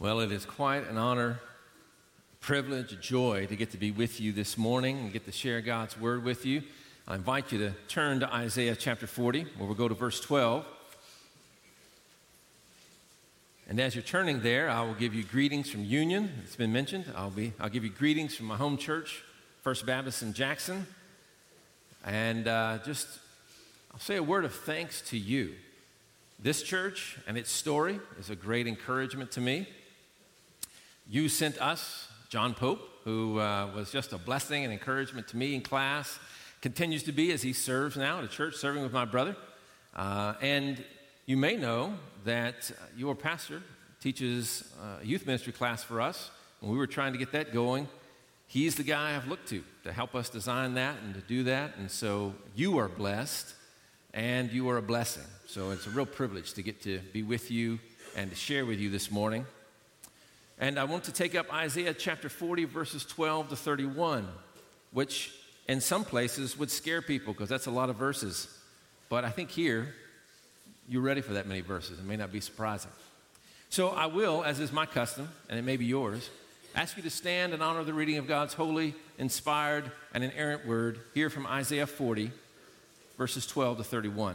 Well, it is quite an honor, privilege, joy to get to be with you this morning and get to share God's word with you. I invite you to turn to Isaiah chapter 40, where we'll go to verse 12. And as you're turning there, I will give you greetings from Union. It's been mentioned. I'll, be, I'll give you greetings from my home church, First Baptist in Jackson. And uh, just, I'll say a word of thanks to you. This church and its story is a great encouragement to me. You sent us John Pope, who uh, was just a blessing and encouragement to me in class, continues to be as he serves now at a church, serving with my brother. Uh, and you may know that your pastor teaches a youth ministry class for us. When we were trying to get that going, he's the guy I've looked to to help us design that and to do that. And so you are blessed and you are a blessing. So it's a real privilege to get to be with you and to share with you this morning. And I want to take up Isaiah chapter 40, verses 12 to 31, which in some places would scare people because that's a lot of verses. But I think here, you're ready for that many verses. It may not be surprising. So I will, as is my custom, and it may be yours, ask you to stand and honor the reading of God's holy, inspired, and inerrant word here from Isaiah 40, verses 12 to 31.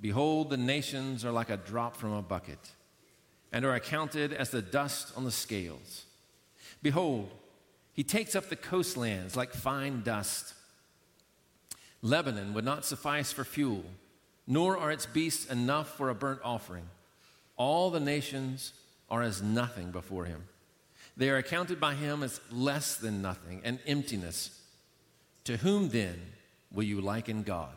Behold, the nations are like a drop from a bucket, and are accounted as the dust on the scales. Behold, he takes up the coastlands like fine dust. Lebanon would not suffice for fuel, nor are its beasts enough for a burnt offering. All the nations are as nothing before him. They are accounted by him as less than nothing an emptiness. To whom then will you liken God?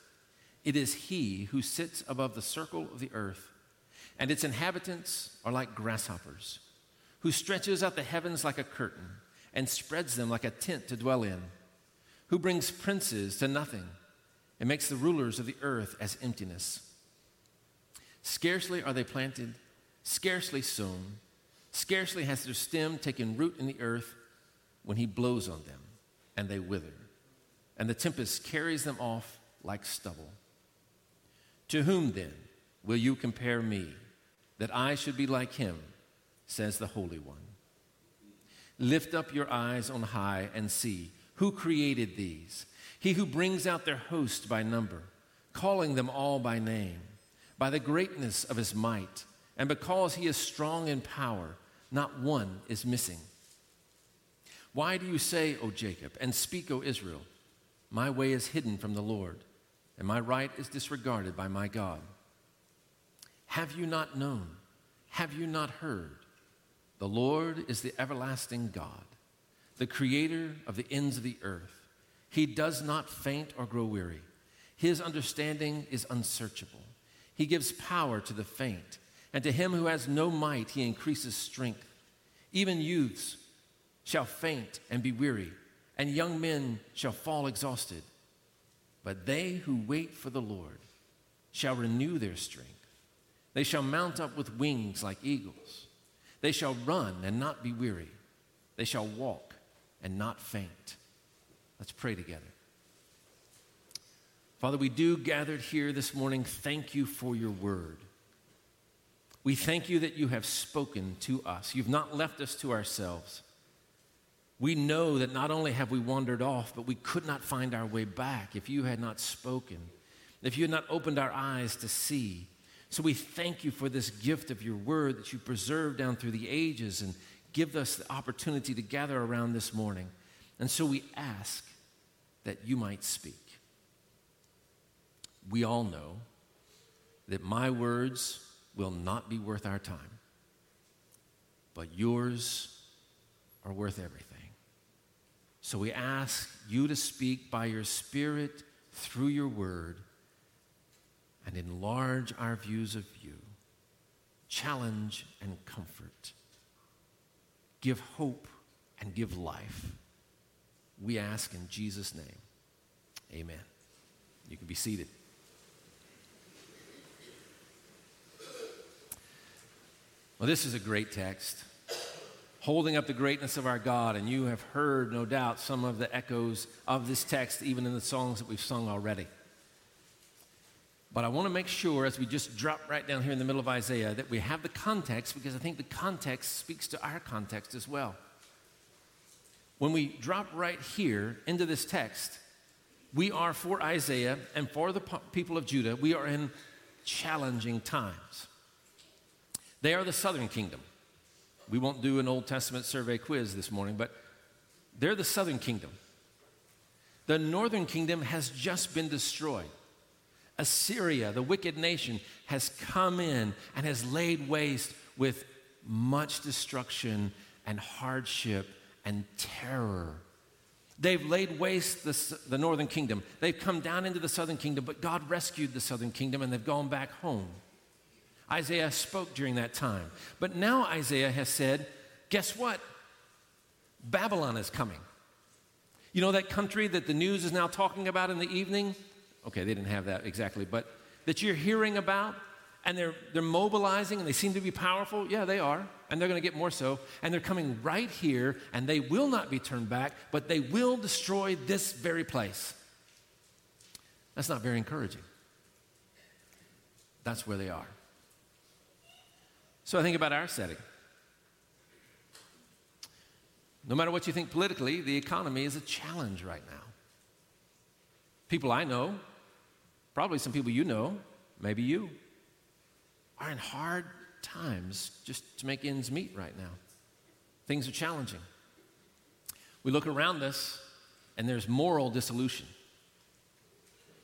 It is he who sits above the circle of the earth, and its inhabitants are like grasshoppers, who stretches out the heavens like a curtain and spreads them like a tent to dwell in, who brings princes to nothing and makes the rulers of the earth as emptiness. Scarcely are they planted, scarcely sown, scarcely has their stem taken root in the earth when he blows on them, and they wither, and the tempest carries them off like stubble. To whom then will you compare me, that I should be like him, says the Holy One? Lift up your eyes on high and see who created these. He who brings out their host by number, calling them all by name, by the greatness of his might, and because he is strong in power, not one is missing. Why do you say, O Jacob, and speak, O Israel, my way is hidden from the Lord? And my right is disregarded by my God. Have you not known? Have you not heard? The Lord is the everlasting God, the creator of the ends of the earth. He does not faint or grow weary. His understanding is unsearchable. He gives power to the faint, and to him who has no might, he increases strength. Even youths shall faint and be weary, and young men shall fall exhausted. But they who wait for the Lord shall renew their strength. They shall mount up with wings like eagles. They shall run and not be weary. They shall walk and not faint. Let's pray together. Father, we do gathered here this morning. Thank you for your word. We thank you that you have spoken to us. You've not left us to ourselves we know that not only have we wandered off, but we could not find our way back if you had not spoken. if you had not opened our eyes to see. So we thank you for this gift of your word that you preserved down through the ages and give us the opportunity to gather around this morning. And so we ask that you might speak. We all know that my words will not be worth our time, but yours are worth everything. So we ask you to speak by your Spirit through your word and enlarge our views of you, challenge and comfort, give hope and give life. We ask in Jesus' name. Amen. You can be seated. Well, this is a great text, holding up the greatness of our God, and you have heard, no doubt, some of the echoes of this text, even in the songs that we've sung already. But I want to make sure, as we just drop right down here in the middle of Isaiah, that we have the context because I think the context speaks to our context as well. When we drop right here into this text, we are for Isaiah and for the people of Judah, we are in challenging times. They are the southern kingdom. We won't do an Old Testament survey quiz this morning, but they're the southern kingdom. The northern kingdom has just been destroyed. Assyria, the wicked nation, has come in and has laid waste with much destruction and hardship and terror. They've laid waste the, the northern kingdom. They've come down into the southern kingdom, but God rescued the southern kingdom and they've gone back home. Isaiah spoke during that time. But now Isaiah has said, guess what? Babylon is coming. You know that country that the news is now talking about in the evening? Okay, they didn't have that exactly, but that you're hearing about and they're, they're mobilizing and they seem to be powerful. Yeah, they are. And they're going to get more so. And they're coming right here and they will not be turned back, but they will destroy this very place. That's not very encouraging. That's where they are. So I think about our setting. No matter what you think politically, the economy is a challenge right now. People I know, probably some people you know, maybe you, are in hard times just to make ends meet right now. Things are challenging. We look around us and there's moral dissolution.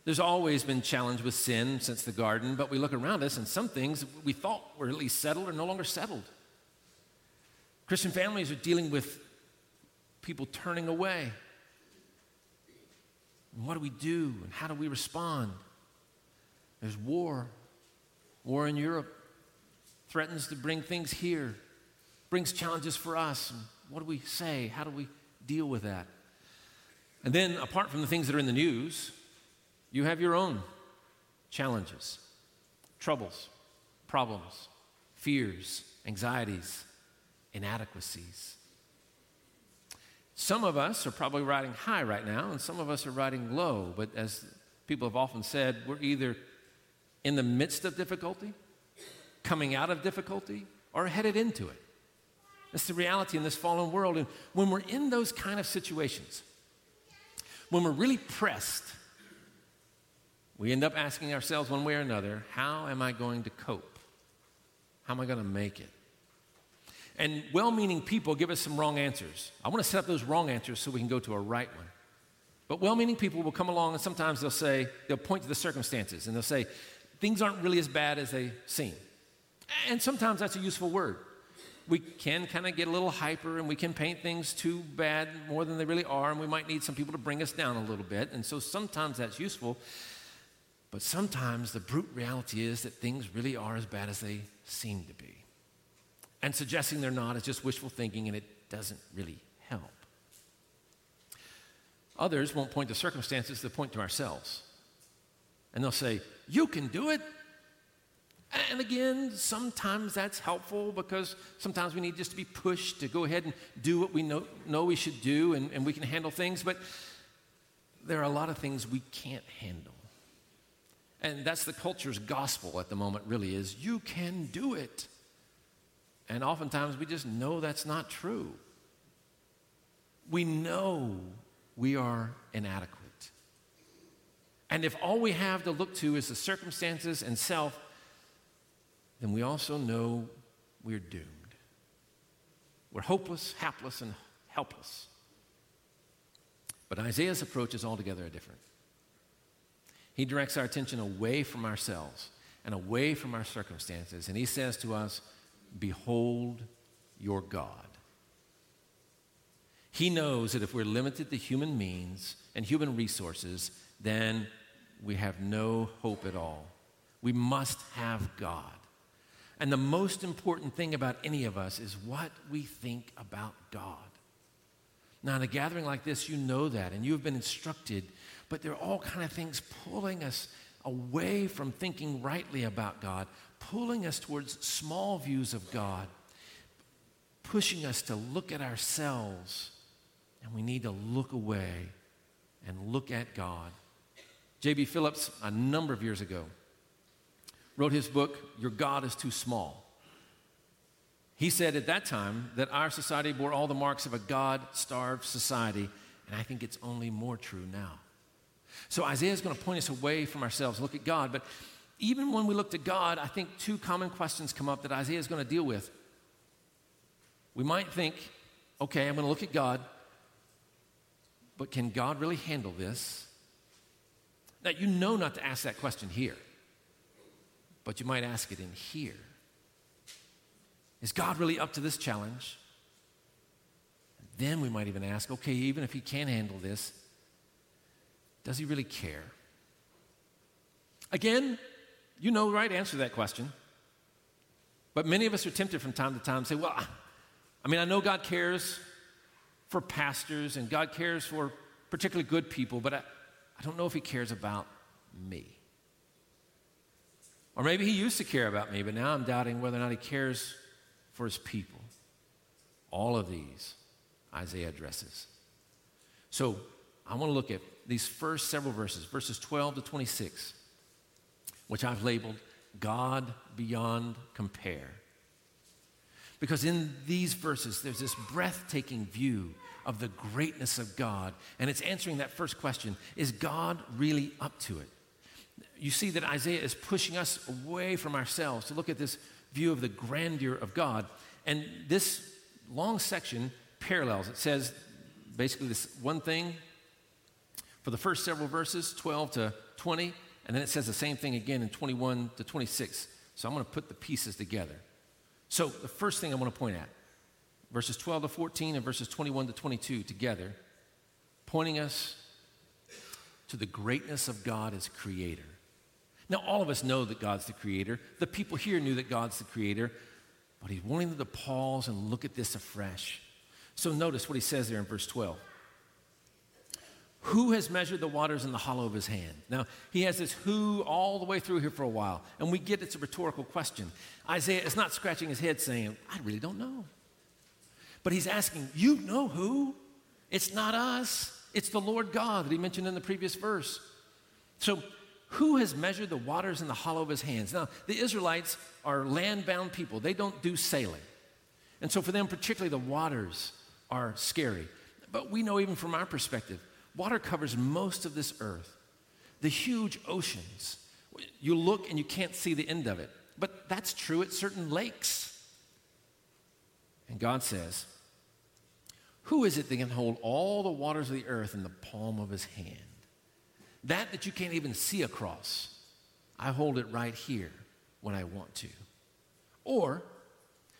There's always been challenge with sin since the garden, but we look around us and some things we thought were at least settled are no longer settled. Christian families are dealing with people turning away. And what do we do and how do we respond? There's war. War in Europe threatens to bring things here, brings challenges for us. And what do we say? How do we deal with that? And then, apart from the things that are in the news, you have your own challenges, troubles, problems, fears, anxieties, inadequacies. Some of us are probably riding high right now, and some of us are riding low. But as people have often said, we're either in the midst of difficulty, coming out of difficulty, or headed into it. That's the reality in this fallen world. And when we're in those kind of situations, when we're really pressed, we end up asking ourselves one way or another how am I going to cope? How am I going to make it? And well meaning people give us some wrong answers. I want to set up those wrong answers so we can go to a right one. But well meaning people will come along and sometimes they'll say, they'll point to the circumstances and they'll say, things aren't really as bad as they seem. And sometimes that's a useful word. We can kind of get a little hyper and we can paint things too bad more than they really are, and we might need some people to bring us down a little bit. And so sometimes that's useful. But sometimes the brute reality is that things really are as bad as they seem to be. And suggesting they're not is just wishful thinking and it doesn't really help. Others won't point to circumstances, they'll point to ourselves. And they'll say, You can do it. And again, sometimes that's helpful because sometimes we need just to be pushed to go ahead and do what we know, know we should do and, and we can handle things. But there are a lot of things we can't handle. And that's the culture's gospel at the moment, really, is you can do it. And oftentimes we just know that's not true. We know we are inadequate. And if all we have to look to is the circumstances and self, then we also know we're doomed. We're hopeless, hapless, and helpless. But Isaiah's approach is altogether different. He directs our attention away from ourselves and away from our circumstances, and he says to us, Behold your God. He knows that if we're limited to human means and human resources, then we have no hope at all. We must have God. And the most important thing about any of us is what we think about God. Now, in a gathering like this, you know that, and you have been instructed, but there are all kind of things pulling us away from thinking rightly about God, pulling us towards small views of God, pushing us to look at ourselves, and we need to look away and look at God. J.B. Phillips, a number of years ago, wrote his book, Your God is Too Small. He said at that time that our society bore all the marks of a God starved society, and I think it's only more true now. So Isaiah is going to point us away from ourselves, look at God. But even when we look to God, I think two common questions come up that Isaiah is going to deal with. We might think, okay, I'm going to look at God, but can God really handle this? Now, you know not to ask that question here, but you might ask it in here. Is God really up to this challenge? Then we might even ask okay, even if He can handle this, does He really care? Again, you know the right answer to that question. But many of us are tempted from time to time to say, well, I mean, I know God cares for pastors and God cares for particularly good people, but I, I don't know if He cares about me. Or maybe He used to care about me, but now I'm doubting whether or not He cares for his people. All of these Isaiah addresses. So I want to look at these first several verses, verses 12 to 26, which I've labeled God beyond compare. Because in these verses, there's this breathtaking view of the greatness of God. And it's answering that first question Is God really up to it? You see that Isaiah is pushing us away from ourselves to look at this view of the grandeur of God. And this long section parallels. It says basically this one thing for the first several verses, 12 to 20, and then it says the same thing again in 21 to 26. So I'm going to put the pieces together. So the first thing I want to point at verses 12 to 14 and verses 21 to 22 together, pointing us to the greatness of God as creator. Now, all of us know that God's the creator. The people here knew that God's the creator, but he's wanting them to pause and look at this afresh. So, notice what he says there in verse 12. Who has measured the waters in the hollow of his hand? Now, he has this who all the way through here for a while, and we get it's a rhetorical question. Isaiah is not scratching his head saying, I really don't know. But he's asking, You know who? It's not us, it's the Lord God that he mentioned in the previous verse. So, who has measured the waters in the hollow of his hands? Now, the Israelites are land bound people, they don't do sailing. And so, for them, particularly, the waters are scary. But we know, even from our perspective, water covers most of this earth. The huge oceans, you look and you can't see the end of it. But that's true at certain lakes. And God says, Who is it that can hold all the waters of the earth in the palm of his hand? That that you can't even see across, I hold it right here when I want to. Or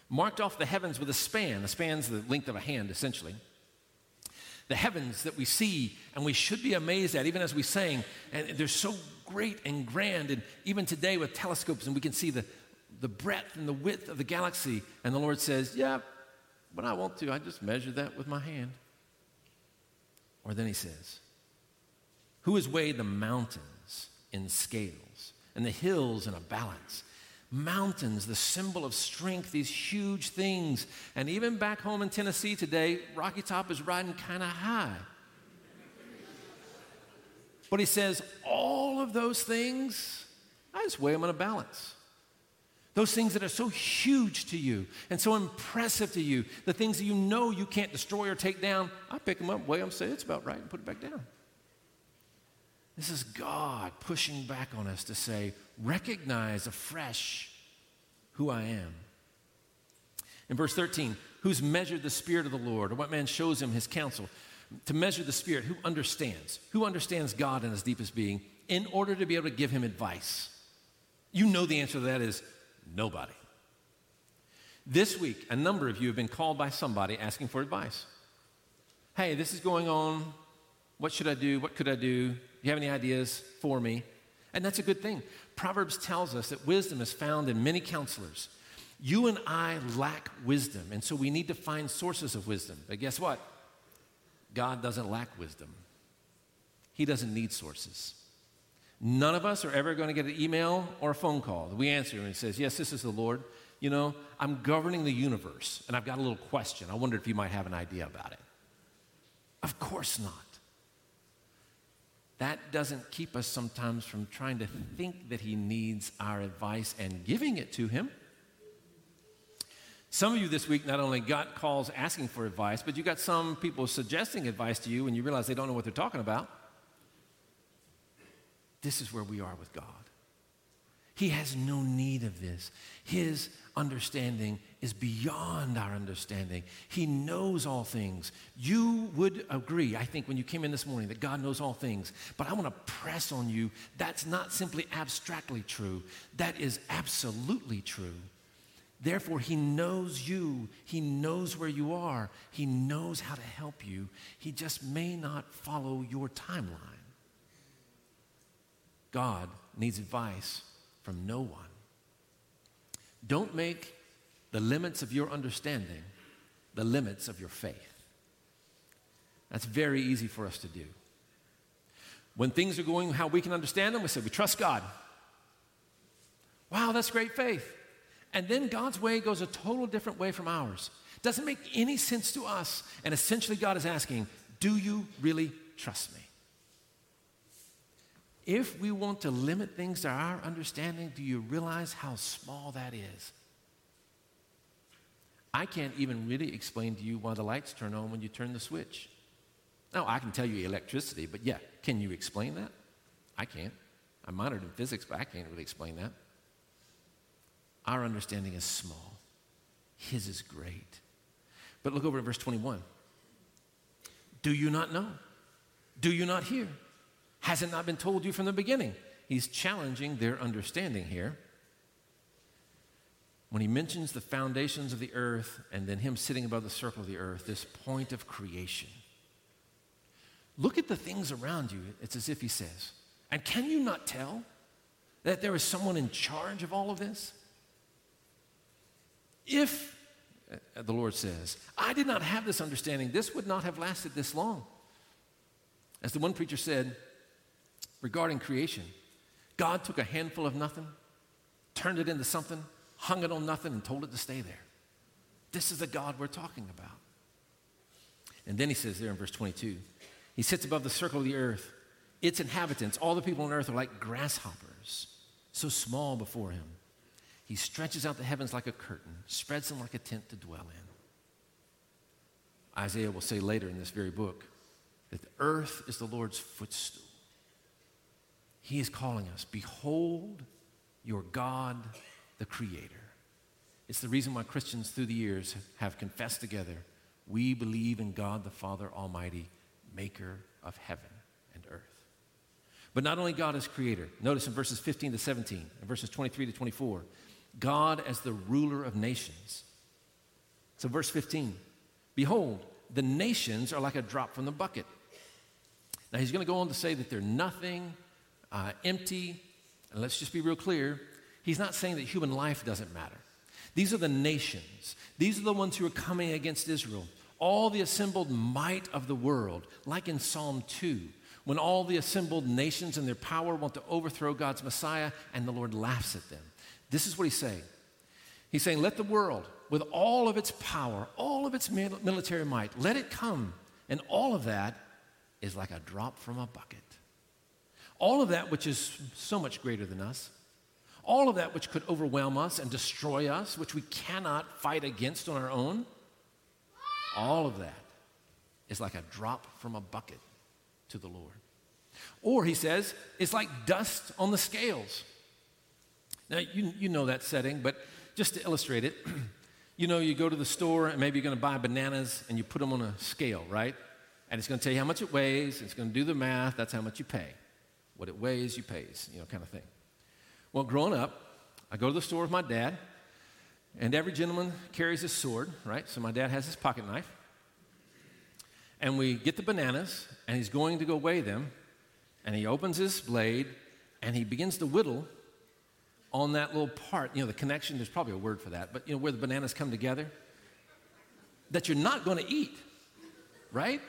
marked off the heavens with a span. A span's the length of a hand, essentially. The heavens that we see and we should be amazed at, even as we sang, and they're so great and grand. And even today with telescopes, and we can see the, the breadth and the width of the galaxy. And the Lord says, Yeah, but I want to. I just measure that with my hand. Or then He says, who has weighed the mountains in scales and the hills in a balance? Mountains, the symbol of strength, these huge things. And even back home in Tennessee today, Rocky Top is riding kind of high. But he says, all of those things, I just weigh them in a balance. Those things that are so huge to you and so impressive to you, the things that you know you can't destroy or take down, I pick them up, weigh them, say it's about right, and put it back down. This is God pushing back on us to say, recognize afresh who I am. In verse 13, who's measured the Spirit of the Lord, or what man shows him his counsel? To measure the Spirit, who understands? Who understands God in his deepest being in order to be able to give him advice? You know the answer to that is nobody. This week, a number of you have been called by somebody asking for advice. Hey, this is going on. What should I do? What could I do? Do you have any ideas for me? And that's a good thing. Proverbs tells us that wisdom is found in many counselors. You and I lack wisdom, and so we need to find sources of wisdom. But guess what? God doesn't lack wisdom, He doesn't need sources. None of us are ever going to get an email or a phone call. We answer and it says, Yes, this is the Lord. You know, I'm governing the universe and I've got a little question. I wonder if you might have an idea about it. Of course not. That doesn't keep us sometimes from trying to think that He needs our advice and giving it to Him. Some of you this week not only got calls asking for advice, but you got some people suggesting advice to you and you realize they don't know what they're talking about. This is where we are with God. He has no need of this. His understanding is beyond our understanding. He knows all things. You would agree, I think, when you came in this morning, that God knows all things. But I want to press on you that's not simply abstractly true, that is absolutely true. Therefore, He knows you. He knows where you are. He knows how to help you. He just may not follow your timeline. God needs advice from no one. Don't make the limits of your understanding the limits of your faith. That's very easy for us to do. When things are going how we can understand them, we say, We trust God. Wow, that's great faith. And then God's way goes a total different way from ours. Doesn't make any sense to us. And essentially, God is asking, Do you really trust me? If we want to limit things to our understanding, do you realize how small that is? I can't even really explain to you why the lights turn on when you turn the switch. Now, I can tell you electricity, but yeah, can you explain that? I can't. I minored in physics, but I can't really explain that. Our understanding is small, His is great. But look over at verse 21. Do you not know? Do you not hear? Has it not been told you from the beginning? He's challenging their understanding here. When he mentions the foundations of the earth and then him sitting above the circle of the earth, this point of creation. Look at the things around you. It's as if he says, And can you not tell that there is someone in charge of all of this? If, uh, the Lord says, I did not have this understanding, this would not have lasted this long. As the one preacher said regarding creation, God took a handful of nothing, turned it into something, hung it on nothing, and told it to stay there. This is the God we're talking about. And then he says there in verse 22 He sits above the circle of the earth. Its inhabitants, all the people on earth, are like grasshoppers, so small before him. He stretches out the heavens like a curtain, spreads them like a tent to dwell in. Isaiah will say later in this very book that the earth is the Lord's footstool. He is calling us, Behold your God, the Creator. It's the reason why Christians through the years have confessed together we believe in God the Father Almighty, maker of heaven and earth. But not only God as creator, notice in verses 15 to 17, and verses 23 to 24, God as the ruler of nations. So, verse 15 Behold, the nations are like a drop from the bucket. Now, he's going to go on to say that they're nothing, uh, empty, and let's just be real clear. He's not saying that human life doesn't matter. These are the nations, these are the ones who are coming against Israel. All the assembled might of the world, like in Psalm 2, when all the assembled nations and their power want to overthrow God's Messiah, and the Lord laughs at them. This is what he's saying. He's saying, let the world, with all of its power, all of its military might, let it come. And all of that is like a drop from a bucket. All of that, which is so much greater than us, all of that which could overwhelm us and destroy us, which we cannot fight against on our own, all of that is like a drop from a bucket to the Lord. Or he says, it's like dust on the scales. Now, you, you know that setting, but just to illustrate it, you know, you go to the store and maybe you're going to buy bananas and you put them on a scale, right? And it's going to tell you how much it weighs, it's going to do the math, that's how much you pay. What it weighs, you pays, you know, kind of thing. Well, growing up, I go to the store with my dad, and every gentleman carries his sword, right? So my dad has his pocket knife. And we get the bananas, and he's going to go weigh them, and he opens his blade, and he begins to whittle on that little part, you know, the connection, there's probably a word for that, but you know, where the bananas come together, that you're not going to eat, right?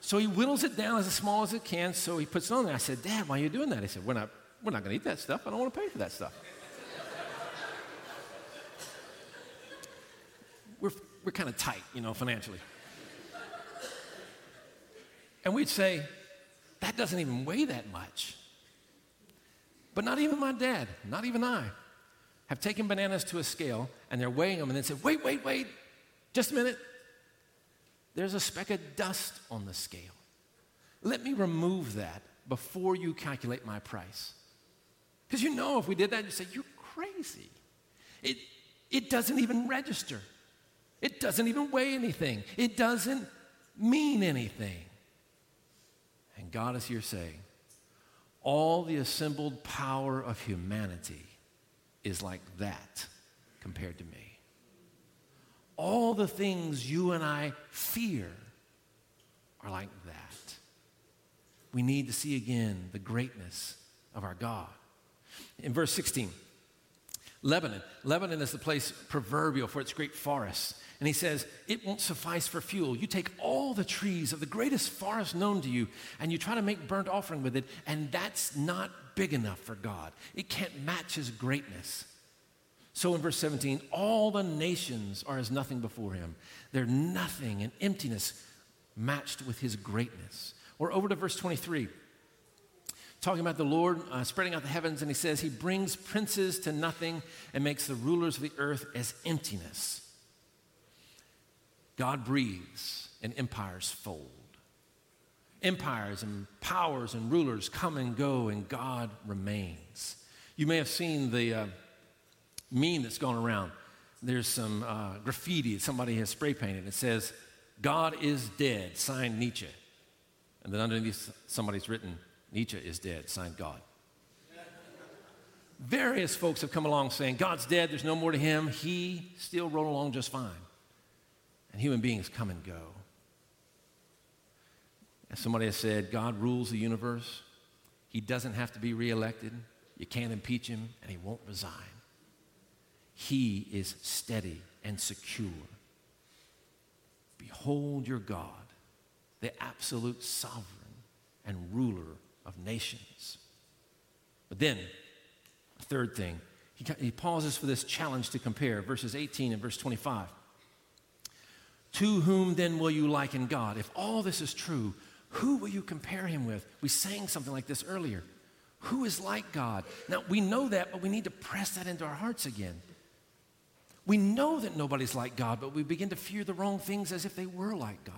So he whittles it down as small as it can, so he puts it on there. I said, Dad, why are you doing that? He said, We're not, we're not going to eat that stuff. I don't want to pay for that stuff. we're, we're kind of tight, you know, financially. And we'd say, That doesn't even weigh that much. But not even my dad, not even I, have taken bananas to a scale and they're weighing them and then said, Wait, wait, wait, just a minute there's a speck of dust on the scale. Let me remove that before you calculate my price. Because you know, if we did that, you'd say, You're crazy. It, it doesn't even register, it doesn't even weigh anything, it doesn't mean anything. And God is here saying, All the assembled power of humanity is like that compared to me all the things you and I fear are like that. We need to see again the greatness of our God. In verse 16, Lebanon. Lebanon is the place proverbial for its great forests. And he says, It won't suffice for fuel. You take all the trees of the greatest forest known to you and you try to make burnt offering with it, and that's not big enough for God. It can't match his greatness. So in verse 17, all the nations are as nothing before him. They're nothing and emptiness matched with his greatness. Or over to verse 23, talking about the Lord uh, spreading out the heavens, and he says, He brings princes to nothing and makes the rulers of the earth as emptiness. God breathes and empires fold. Empires and powers and rulers come and go, and God remains. You may have seen the. Uh, meme that's going around. There's some uh, graffiti somebody has spray painted. It says, God is dead, signed Nietzsche. And then underneath, somebody's written, Nietzsche is dead, signed God. Various folks have come along saying, God's dead, there's no more to him. He still rolled along just fine. And human beings come and go. As somebody has said, God rules the universe. He doesn't have to be reelected. You can't impeach him, and he won't resign. He is steady and secure. Behold your God, the absolute sovereign and ruler of nations. But then, third thing, he, he pauses for this challenge to compare verses 18 and verse 25. To whom then will you liken God? If all this is true, who will you compare him with? We sang something like this earlier. Who is like God? Now, we know that, but we need to press that into our hearts again. We know that nobody's like God, but we begin to fear the wrong things as if they were like God.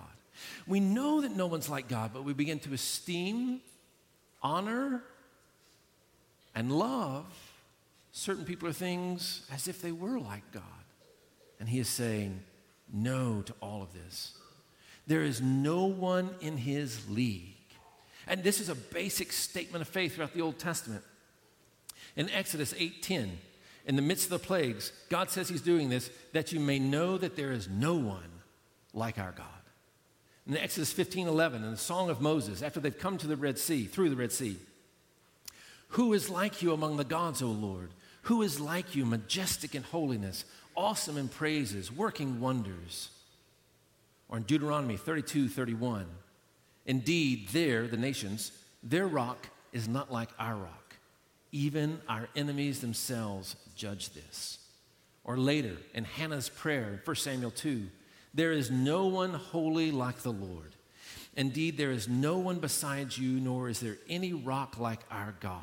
We know that no one's like God, but we begin to esteem, honor, and love certain people or things as if they were like God. And he is saying no to all of this. There is no one in his league. And this is a basic statement of faith throughout the Old Testament. In Exodus 8:10, in the midst of the plagues, God says He's doing this that you may know that there is no one like our God. In Exodus 15 11, in the Song of Moses, after they've come to the Red Sea, through the Red Sea, who is like you among the gods, O Lord? Who is like you, majestic in holiness, awesome in praises, working wonders? Or in Deuteronomy 32 31, indeed, there, the nations, their rock is not like our rock. Even our enemies themselves judge this. Or later, in Hannah's prayer in 1 Samuel 2, there is no one holy like the Lord. Indeed, there is no one besides you, nor is there any rock like our God.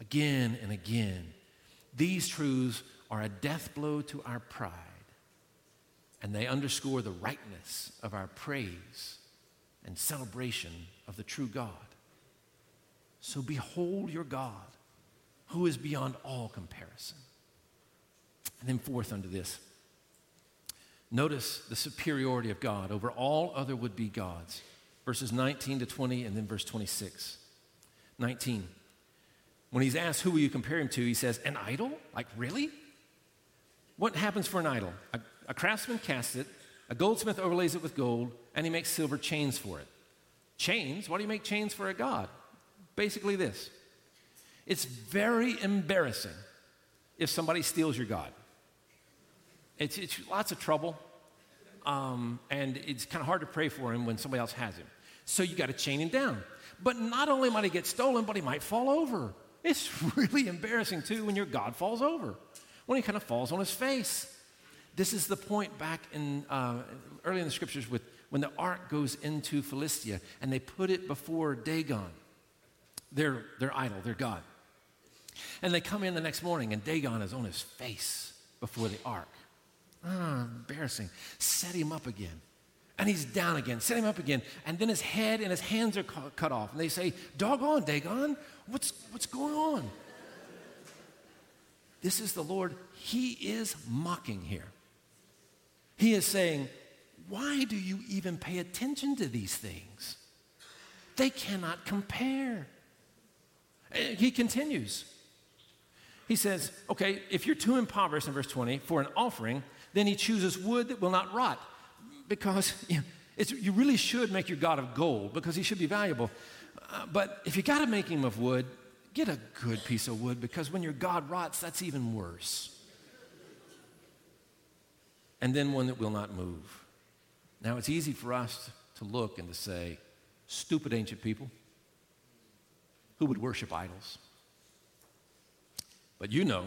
Again and again, these truths are a death blow to our pride, and they underscore the rightness of our praise and celebration of the true God. So behold your God, who is beyond all comparison. And then, fourth, under this, notice the superiority of God over all other would be gods. Verses 19 to 20, and then verse 26. 19. When he's asked, Who will you compare him to? He says, An idol? Like, really? What happens for an idol? A, a craftsman casts it, a goldsmith overlays it with gold, and he makes silver chains for it. Chains? Why do you make chains for a god? Basically, this it's very embarrassing if somebody steals your God. It's, it's lots of trouble, um, and it's kind of hard to pray for him when somebody else has him. So you got to chain him down. But not only might he get stolen, but he might fall over. It's really embarrassing too when your God falls over, when he kind of falls on his face. This is the point back in uh, early in the scriptures with when the ark goes into Philistia and they put it before Dagon, their, their idol, their God. And they come in the next morning and Dagon is on his face before the ark. Ah, embarrassing. Set him up again. And he's down again. Set him up again. And then his head and his hands are cut off. And they say, Doggone, Dagon, what's, what's going on? This is the Lord. He is mocking here. He is saying, Why do you even pay attention to these things? They cannot compare. He continues. He says, Okay, if you're too impoverished in verse 20 for an offering, then he chooses wood that will not rot because you, really should make your God of gold because he should be valuable. Uh, but if you got to make him of wood, get a good piece of wood because when your God rots, that's even worse. And then one that will not move. Now, it's easy for us to look and to say, stupid ancient people who would worship idols. But you know,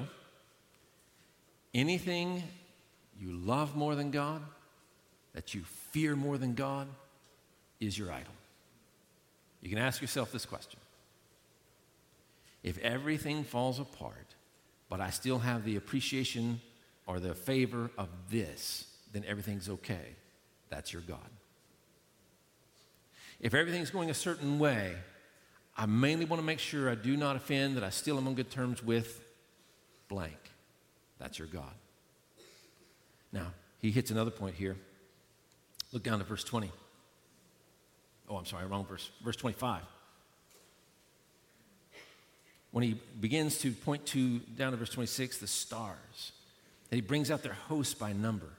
anything you love more than God, that you fear more than God, is your idol. You can ask yourself this question If everything falls apart, but I still have the appreciation or the favor of this, then everything's okay. That's your God. If everything's going a certain way, I mainly want to make sure I do not offend, that I still am on good terms with blank. That's your God. Now, he hits another point here. Look down to verse 20. Oh, I'm sorry, wrong verse. Verse 25. When he begins to point to, down to verse 26, the stars, that he brings out their hosts by number.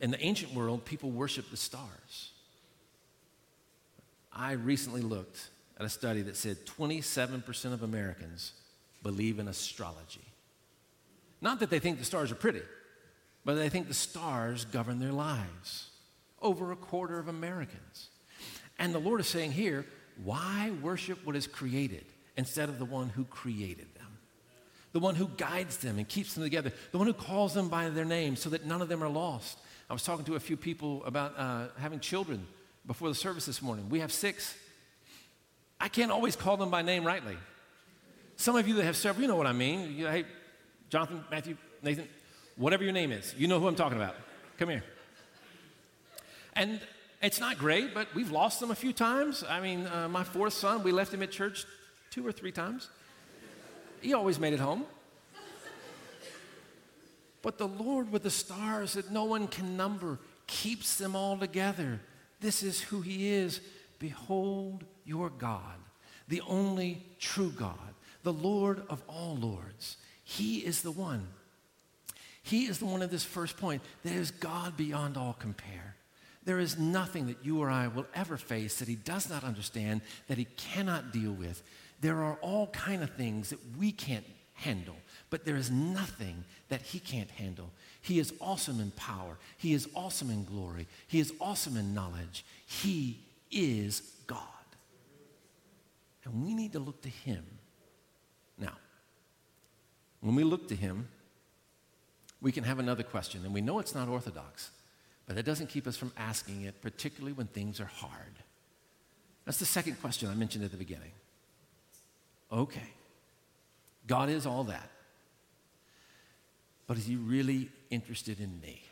In the ancient world, people worship the stars. I recently looked at a study that said 27% of Americans believe in astrology. Not that they think the stars are pretty, but they think the stars govern their lives. Over a quarter of Americans. And the Lord is saying here, why worship what is created instead of the one who created them? The one who guides them and keeps them together, the one who calls them by their name so that none of them are lost. I was talking to a few people about uh, having children before the service this morning. We have six. I can't always call them by name rightly. Some of you that have several, you know what I mean. You, hey, Jonathan, Matthew, Nathan, whatever your name is, you know who I'm talking about. Come here. And it's not great, but we've lost them a few times. I mean, uh, my fourth son, we left him at church two or three times. He always made it home. But the Lord with the stars that no one can number keeps them all together. This is who He is. Behold your God, the only true God, the Lord of all lords. He is the one he is the one at this first point that is God beyond all compare. There is nothing that you or I will ever face that he does not understand, that he cannot deal with. There are all kind of things that we can't handle, but there is nothing that he can't handle. He is awesome in power. He is awesome in glory. He is awesome in knowledge. He is God. And we need to look to him. When we look to him, we can have another question, and we know it's not orthodox, but that doesn't keep us from asking it, particularly when things are hard. That's the second question I mentioned at the beginning. Okay, God is all that, but is He really interested in me?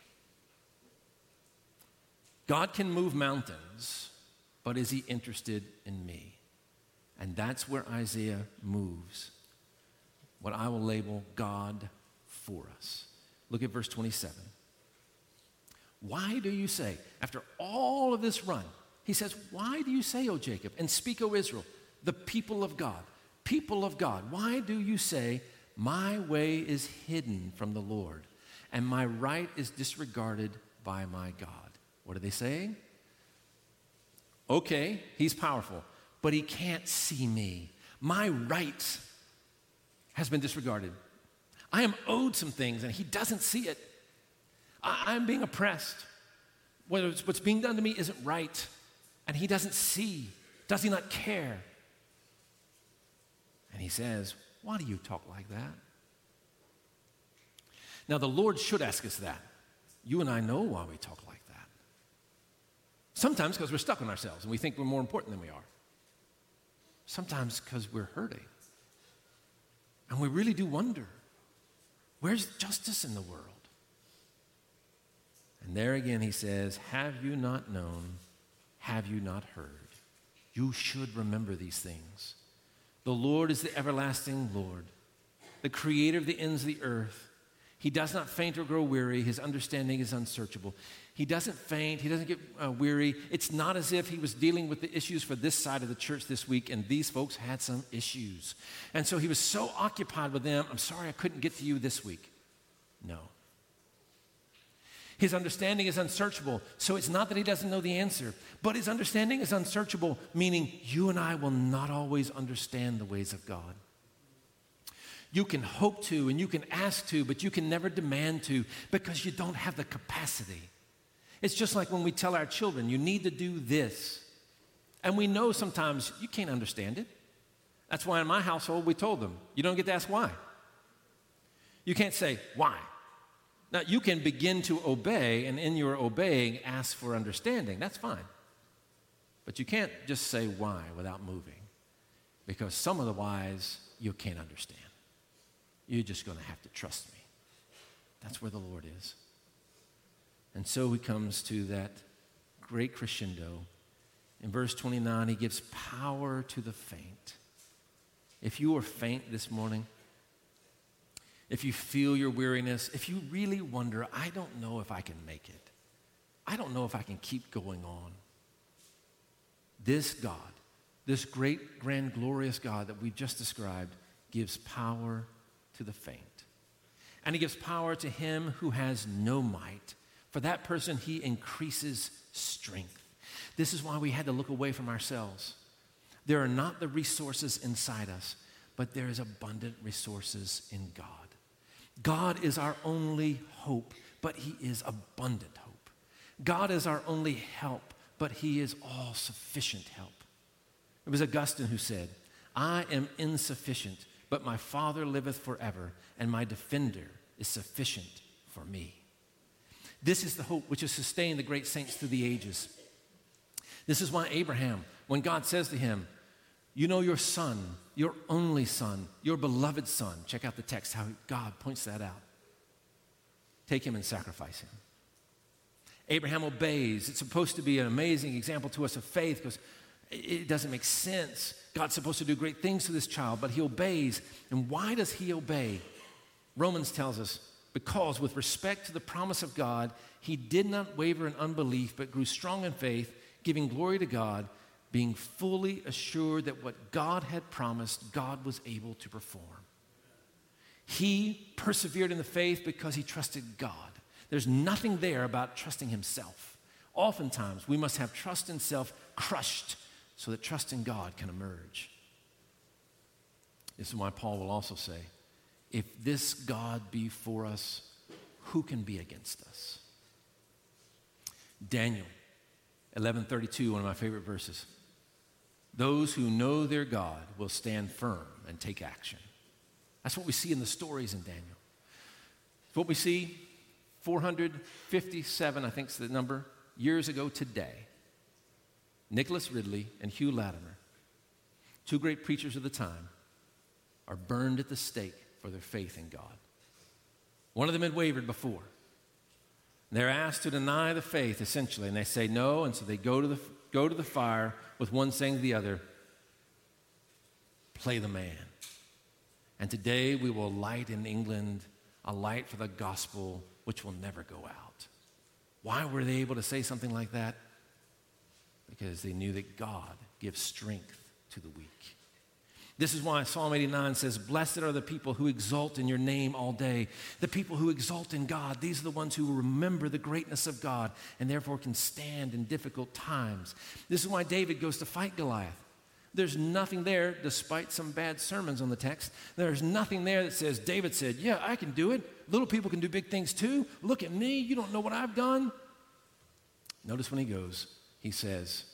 God can move mountains, but is He interested in me? And that's where Isaiah moves. What I will label God for us. Look at verse 27. Why do you say, after all of this run, he says, Why do you say, O Jacob, and speak, O Israel, the people of God? People of God, why do you say, My way is hidden from the Lord, and my right is disregarded by my God? What are they saying? Okay, he's powerful, but he can't see me. My right has been disregarded. I am owed some things, and he doesn't see it. I, am being oppressed. what's being done to me isn't right, and he doesn't see. Does he not care? And he says, Why do you talk like that? Now, the Lord should ask us that. You and I know why we talk like that. Sometimes because we're stuck on ourselves and we think we're more important than we are. Sometimes because we're hurting. And we really do wonder where's justice in the world? And there again he says, Have you not known? Have you not heard? You should remember these things. The Lord is the everlasting Lord, the creator of the ends of the earth. He does not faint or grow weary. His understanding is unsearchable. He doesn't faint. He doesn't get uh, weary. It's not as if he was dealing with the issues for this side of the church this week, and these folks had some issues. And so he was so occupied with them. I'm sorry I couldn't get to you this week. No. His understanding is unsearchable. So it's not that he doesn't know the answer, but his understanding is unsearchable, meaning you and I will not always understand the ways of God. You can hope to and you can ask to, but you can never demand to because you don't have the capacity. It's just like when we tell our children, you need to do this. And we know sometimes you can't understand it. That's why in my household we told them, you don't get to ask why. You can't say, why? Now, you can begin to obey, and in your obeying, ask for understanding. That's fine. But you can't just say why without moving, because some of the whys you can't understand. You're just going to have to trust me. That's where the Lord is. And so he comes to that great crescendo. In verse 29, he gives power to the faint. If you are faint this morning, if you feel your weariness, if you really wonder, I don't know if I can make it, I don't know if I can keep going on. This God, this great, grand, glorious God that we've just described, gives power to the faint. And he gives power to him who has no might. For that person, he increases strength. This is why we had to look away from ourselves. There are not the resources inside us, but there is abundant resources in God. God is our only hope, but He is abundant hope. God is our only help, but He is all sufficient help. It was Augustine who said, I am insufficient, but my Father liveth forever, and my defender is sufficient for me. This is the hope which has sustained the great saints through the ages. This is why Abraham, when God says to him, you know your son, your only son, your beloved son. Check out the text, how God points that out. Take him and sacrifice him. Abraham obeys. It's supposed to be an amazing example to us of faith because it doesn't make sense. God's supposed to do great things to this child, but he obeys. And why does he obey? Romans tells us because, with respect to the promise of God, he did not waver in unbelief, but grew strong in faith, giving glory to God being fully assured that what God had promised, God was able to perform. He persevered in the faith because he trusted God. There's nothing there about trusting himself. Oftentimes, we must have trust in self crushed so that trust in God can emerge. This is why Paul will also say, if this God be for us, who can be against us? Daniel 11:32, one of my favorite verses. Those who know their God will stand firm and take action. That's what we see in the stories in Daniel. It's what we see 457, I think is the number, years ago today. Nicholas Ridley and Hugh Latimer, two great preachers of the time, are burned at the stake for their faith in God. One of them had wavered before. They're asked to deny the faith, essentially, and they say no, and so they go to the, go to the fire with one saying to the other, play the man. And today we will light in England a light for the gospel which will never go out. Why were they able to say something like that? Because they knew that God gives strength to the weak. This is why Psalm 89 says, Blessed are the people who exult in your name all day. The people who exult in God, these are the ones who remember the greatness of God and therefore can stand in difficult times. This is why David goes to fight Goliath. There's nothing there, despite some bad sermons on the text, there's nothing there that says, David said, Yeah, I can do it. Little people can do big things too. Look at me. You don't know what I've done. Notice when he goes, he says,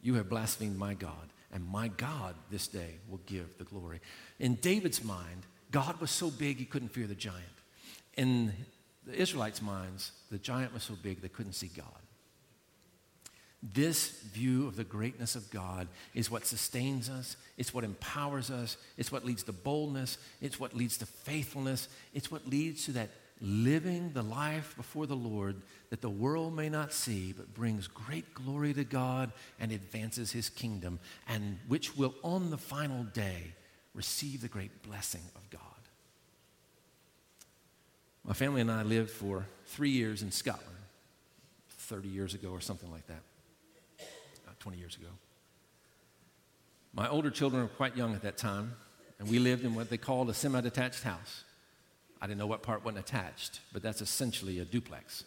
You have blasphemed my God and my God this day will give the glory. In David's mind, God was so big he couldn't fear the giant. In the Israelites' minds, the giant was so big they couldn't see God. This view of the greatness of God is what sustains us, it's what empowers us, it's what leads to boldness, it's what leads to faithfulness, it's what leads to that living the life before the Lord that the world may not see, but brings great glory to God and advances his kingdom, and which will on the final day receive the great blessing of God. My family and I lived for three years in Scotland, 30 years ago or something like that, about 20 years ago. My older children were quite young at that time, and we lived in what they called a semi detached house. I didn't know what part wasn't attached, but that's essentially a duplex.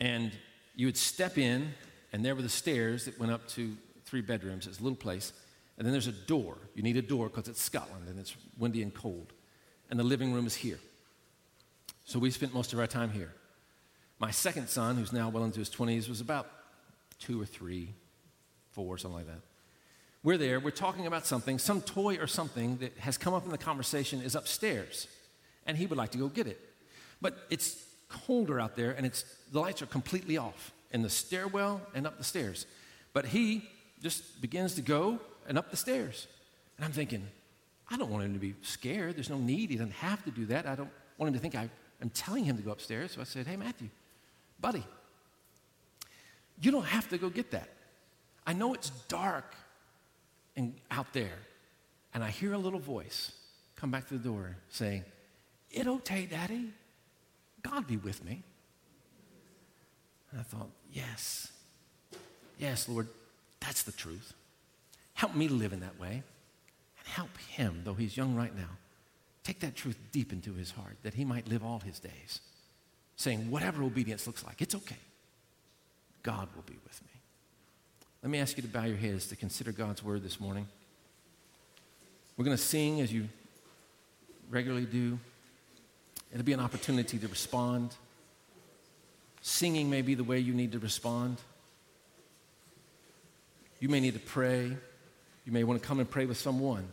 And you would step in, and there were the stairs that went up to three bedrooms. It's a little place. And then there's a door. You need a door because it's Scotland and it's windy and cold. And the living room is here. So we spent most of our time here. My second son, who's now well into his 20s, was about two or three, four, something like that. We're there, we're talking about something, some toy or something that has come up in the conversation is upstairs, and he would like to go get it. But it's colder out there, and it's, the lights are completely off in the stairwell and up the stairs. But he just begins to go and up the stairs. And I'm thinking, I don't want him to be scared. There's no need. He doesn't have to do that. I don't want him to think I, am telling him to go upstairs. So I said, Hey, Matthew, buddy, you don't have to go get that. I know it's dark and out there, and I hear a little voice come back to the door saying, It okay, Daddy. God be with me. And I thought, yes, yes, Lord, that's the truth. Help me live in that way, and help him, though he's young right now, take that truth deep into his heart that he might live all his days, saying, whatever obedience looks like, it's okay. God will be with me. Let me ask you to bow your heads to consider God's word this morning. We're going to sing as you regularly do. It'll be an opportunity to respond. Singing may be the way you need to respond. You may need to pray. You may want to come and pray with someone.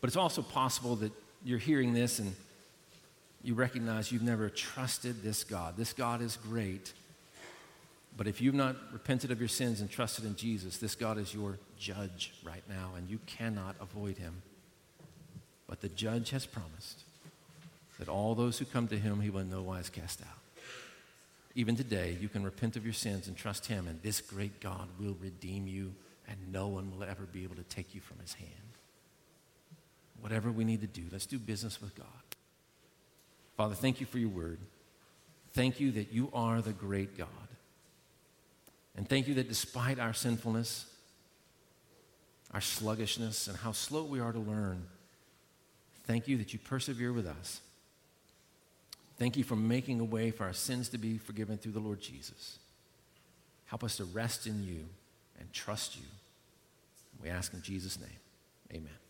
But it's also possible that you're hearing this and you recognize you've never trusted this God. This God is great, but if you've not repented of your sins and trusted in Jesus, this God is your judge right now, and you cannot avoid him. But the judge has promised that all those who come to him, he will in no wise cast out. Even today, you can repent of your sins and trust him, and this great God will redeem you, and no one will ever be able to take you from his hand. Whatever we need to do, let's do business with God. Father, thank you for your word. Thank you that you are the great God. And thank you that despite our sinfulness, our sluggishness, and how slow we are to learn, thank you that you persevere with us. Thank you for making a way for our sins to be forgiven through the Lord Jesus. Help us to rest in you and trust you. We ask in Jesus' name. Amen.